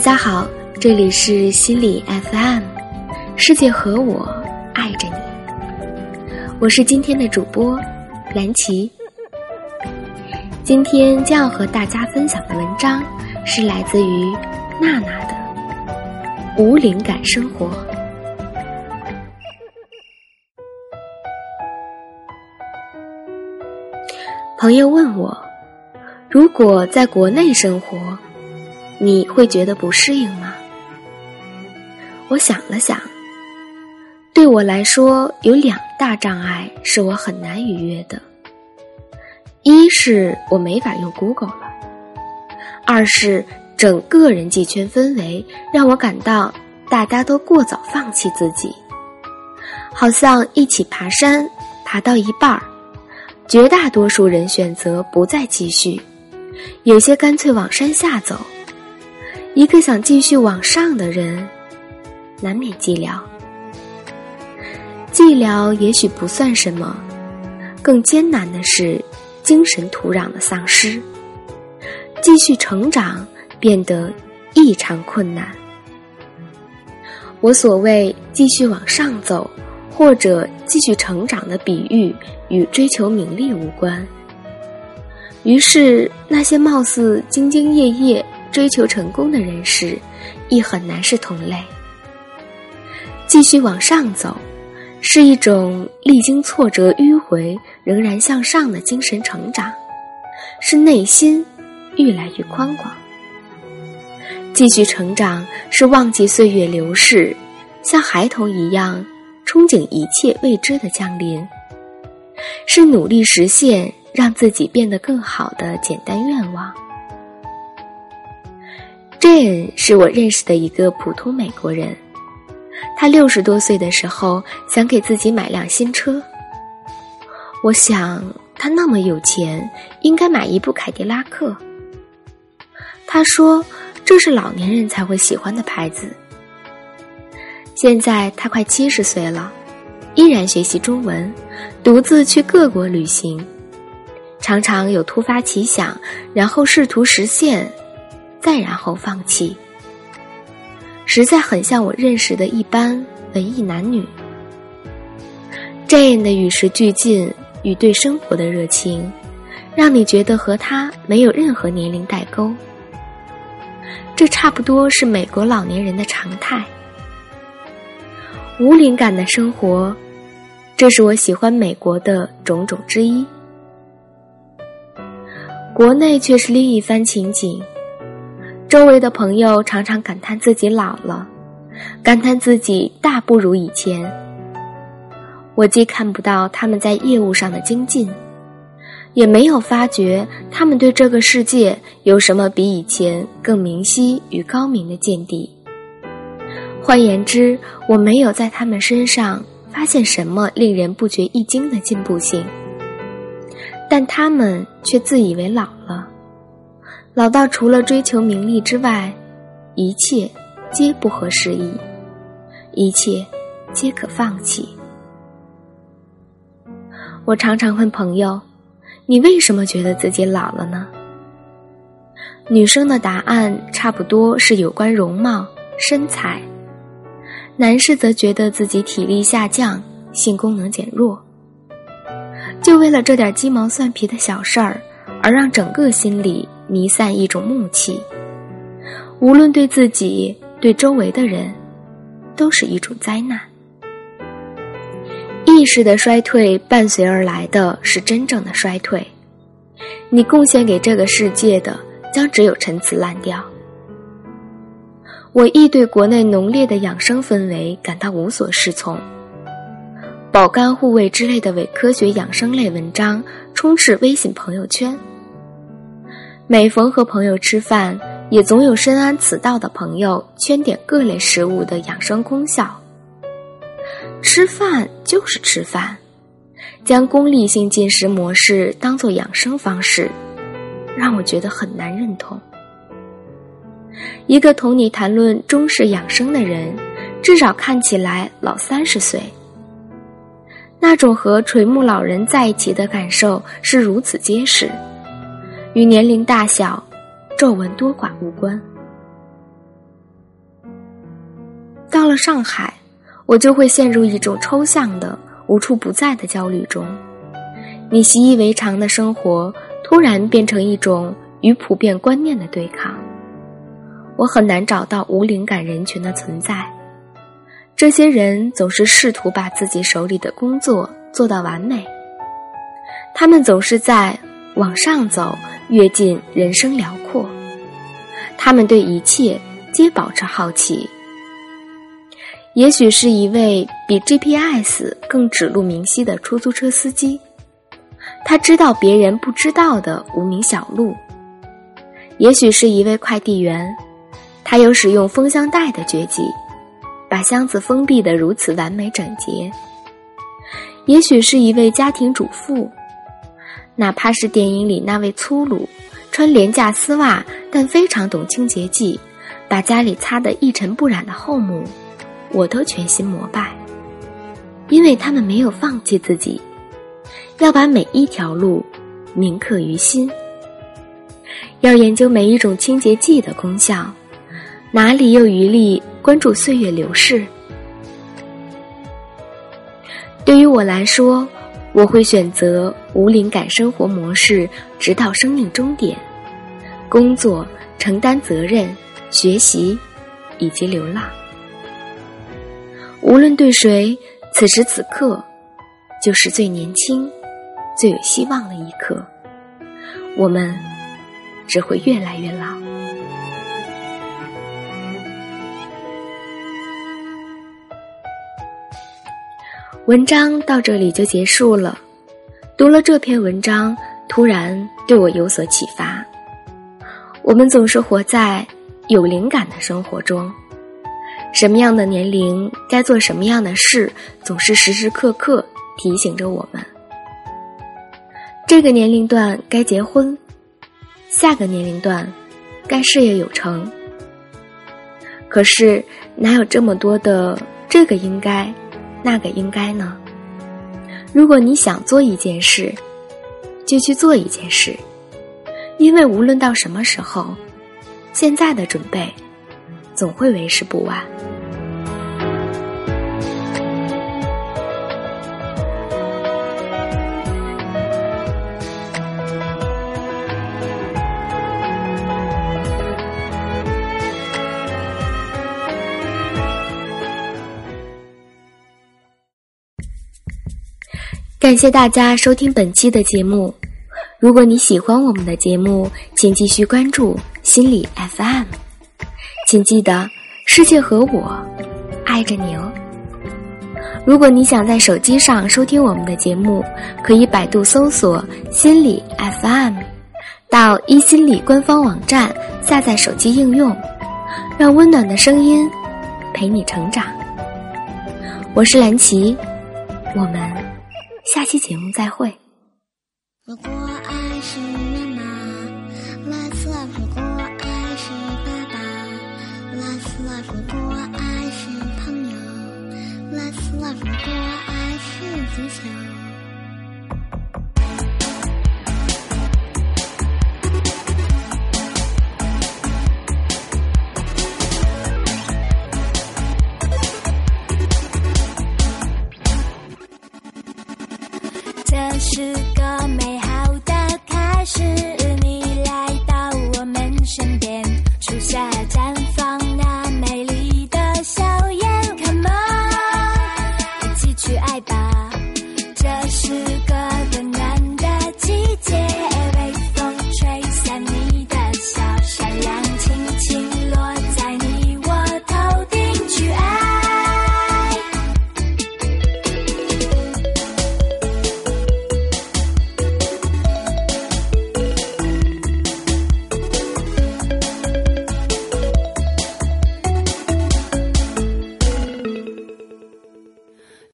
大家好，这里是心理 FM，世界和我爱着你，我是今天的主播蓝琪。今天将要和大家分享的文章是来自于娜娜的《无灵感生活》。朋友问我，如果在国内生活，你会觉得不适应吗？我想了想，对我来说有两大障碍是我很难逾越的。一是我没法用 Google 了，二是整个人际圈氛围让我感到大家都过早放弃自己，好像一起爬山，爬到一半儿。绝大多数人选择不再继续，有些干脆往山下走。一个想继续往上的人，难免寂寥。寂寥也许不算什么，更艰难的是精神土壤的丧失。继续成长变得异常困难。我所谓继续往上走。或者继续成长的比喻与追求名利无关。于是，那些貌似兢兢业业追求成功的人士，亦很难是同类。继续往上走，是一种历经挫折迂回仍然向上的精神成长，是内心愈来愈宽广。继续成长，是忘记岁月流逝，像孩童一样。憧憬一切未知的降临，是努力实现让自己变得更好的简单愿望。Jane 是我认识的一个普通美国人，他六十多岁的时候想给自己买辆新车。我想他那么有钱，应该买一部凯迪拉克。他说这是老年人才会喜欢的牌子。现在他快七十岁了，依然学习中文，独自去各国旅行，常常有突发奇想，然后试图实现，再然后放弃。实在很像我认识的一般文艺男女。Jane 的与时俱进与对生活的热情，让你觉得和他没有任何年龄代沟。这差不多是美国老年人的常态。无灵感的生活，这是我喜欢美国的种种之一。国内却是另一番情景，周围的朋友常常感叹自己老了，感叹自己大不如以前。我既看不到他们在业务上的精进，也没有发觉他们对这个世界有什么比以前更明晰与高明的见地。换言之，我没有在他们身上发现什么令人不觉一惊的进步性，但他们却自以为老，老到除了追求名利之外，一切皆不合时宜，一切皆可放弃。我常常问朋友：“你为什么觉得自己老了呢？”女生的答案差不多是有关容貌、身材。男士则觉得自己体力下降，性功能减弱。就为了这点鸡毛蒜皮的小事儿，而让整个心里弥散一种木气，无论对自己、对周围的人，都是一种灾难。意识的衰退伴随而来的是真正的衰退，你贡献给这个世界的将只有陈词滥调。我亦对国内浓烈的养生氛围感到无所适从。保肝护胃之类的伪科学养生类文章充斥微信朋友圈。每逢和朋友吃饭，也总有深谙此道的朋友圈点各类食物的养生功效。吃饭就是吃饭，将功利性进食模式当做养生方式，让我觉得很难认同。一个同你谈论中式养生的人，至少看起来老三十岁。那种和垂暮老人在一起的感受是如此结实，与年龄大小、皱纹多寡无关。到了上海，我就会陷入一种抽象的、无处不在的焦虑中。你习以为常的生活突然变成一种与普遍观念的对抗。我很难找到无灵感人群的存在。这些人总是试图把自己手里的工作做到完美。他们总是在往上走，跃进人生辽阔。他们对一切皆保持好奇。也许是一位比 GPS 更指路明晰的出租车司机，他知道别人不知道的无名小路；也许是一位快递员，他有使用封箱带的绝技。把箱子封闭的如此完美整洁。也许是一位家庭主妇，哪怕是电影里那位粗鲁、穿廉价丝袜但非常懂清洁剂、把家里擦得一尘不染的后母，我都全心膜拜，因为他们没有放弃自己，要把每一条路铭刻于心，要研究每一种清洁剂的功效，哪里有余力？关注岁月流逝。对于我来说，我会选择无灵感生活模式，直到生命终点。工作、承担责任、学习，以及流浪。无论对谁，此时此刻，就是最年轻、最有希望的一刻。我们只会越来越老。文章到这里就结束了。读了这篇文章，突然对我有所启发。我们总是活在有灵感的生活中，什么样的年龄该做什么样的事，总是时时刻刻提醒着我们。这个年龄段该结婚，下个年龄段该事业有成。可是哪有这么多的这个应该？那个应该呢？如果你想做一件事，就去做一件事，因为无论到什么时候，现在的准备总会为时不晚。感谢大家收听本期的节目。如果你喜欢我们的节目，请继续关注心理 FM。请记得，世界和我爱着你哦。如果你想在手机上收听我们的节目，可以百度搜索“心理 FM”，到一心理官方网站下载手机应用，让温暖的声音陪你成长。我是蓝琪，我们。下期节目再会。如果爱是妈妈，Let's love；如果爱是爸爸，Let's love；如果爱是朋友，Let's love；如果爱是足球。初夏展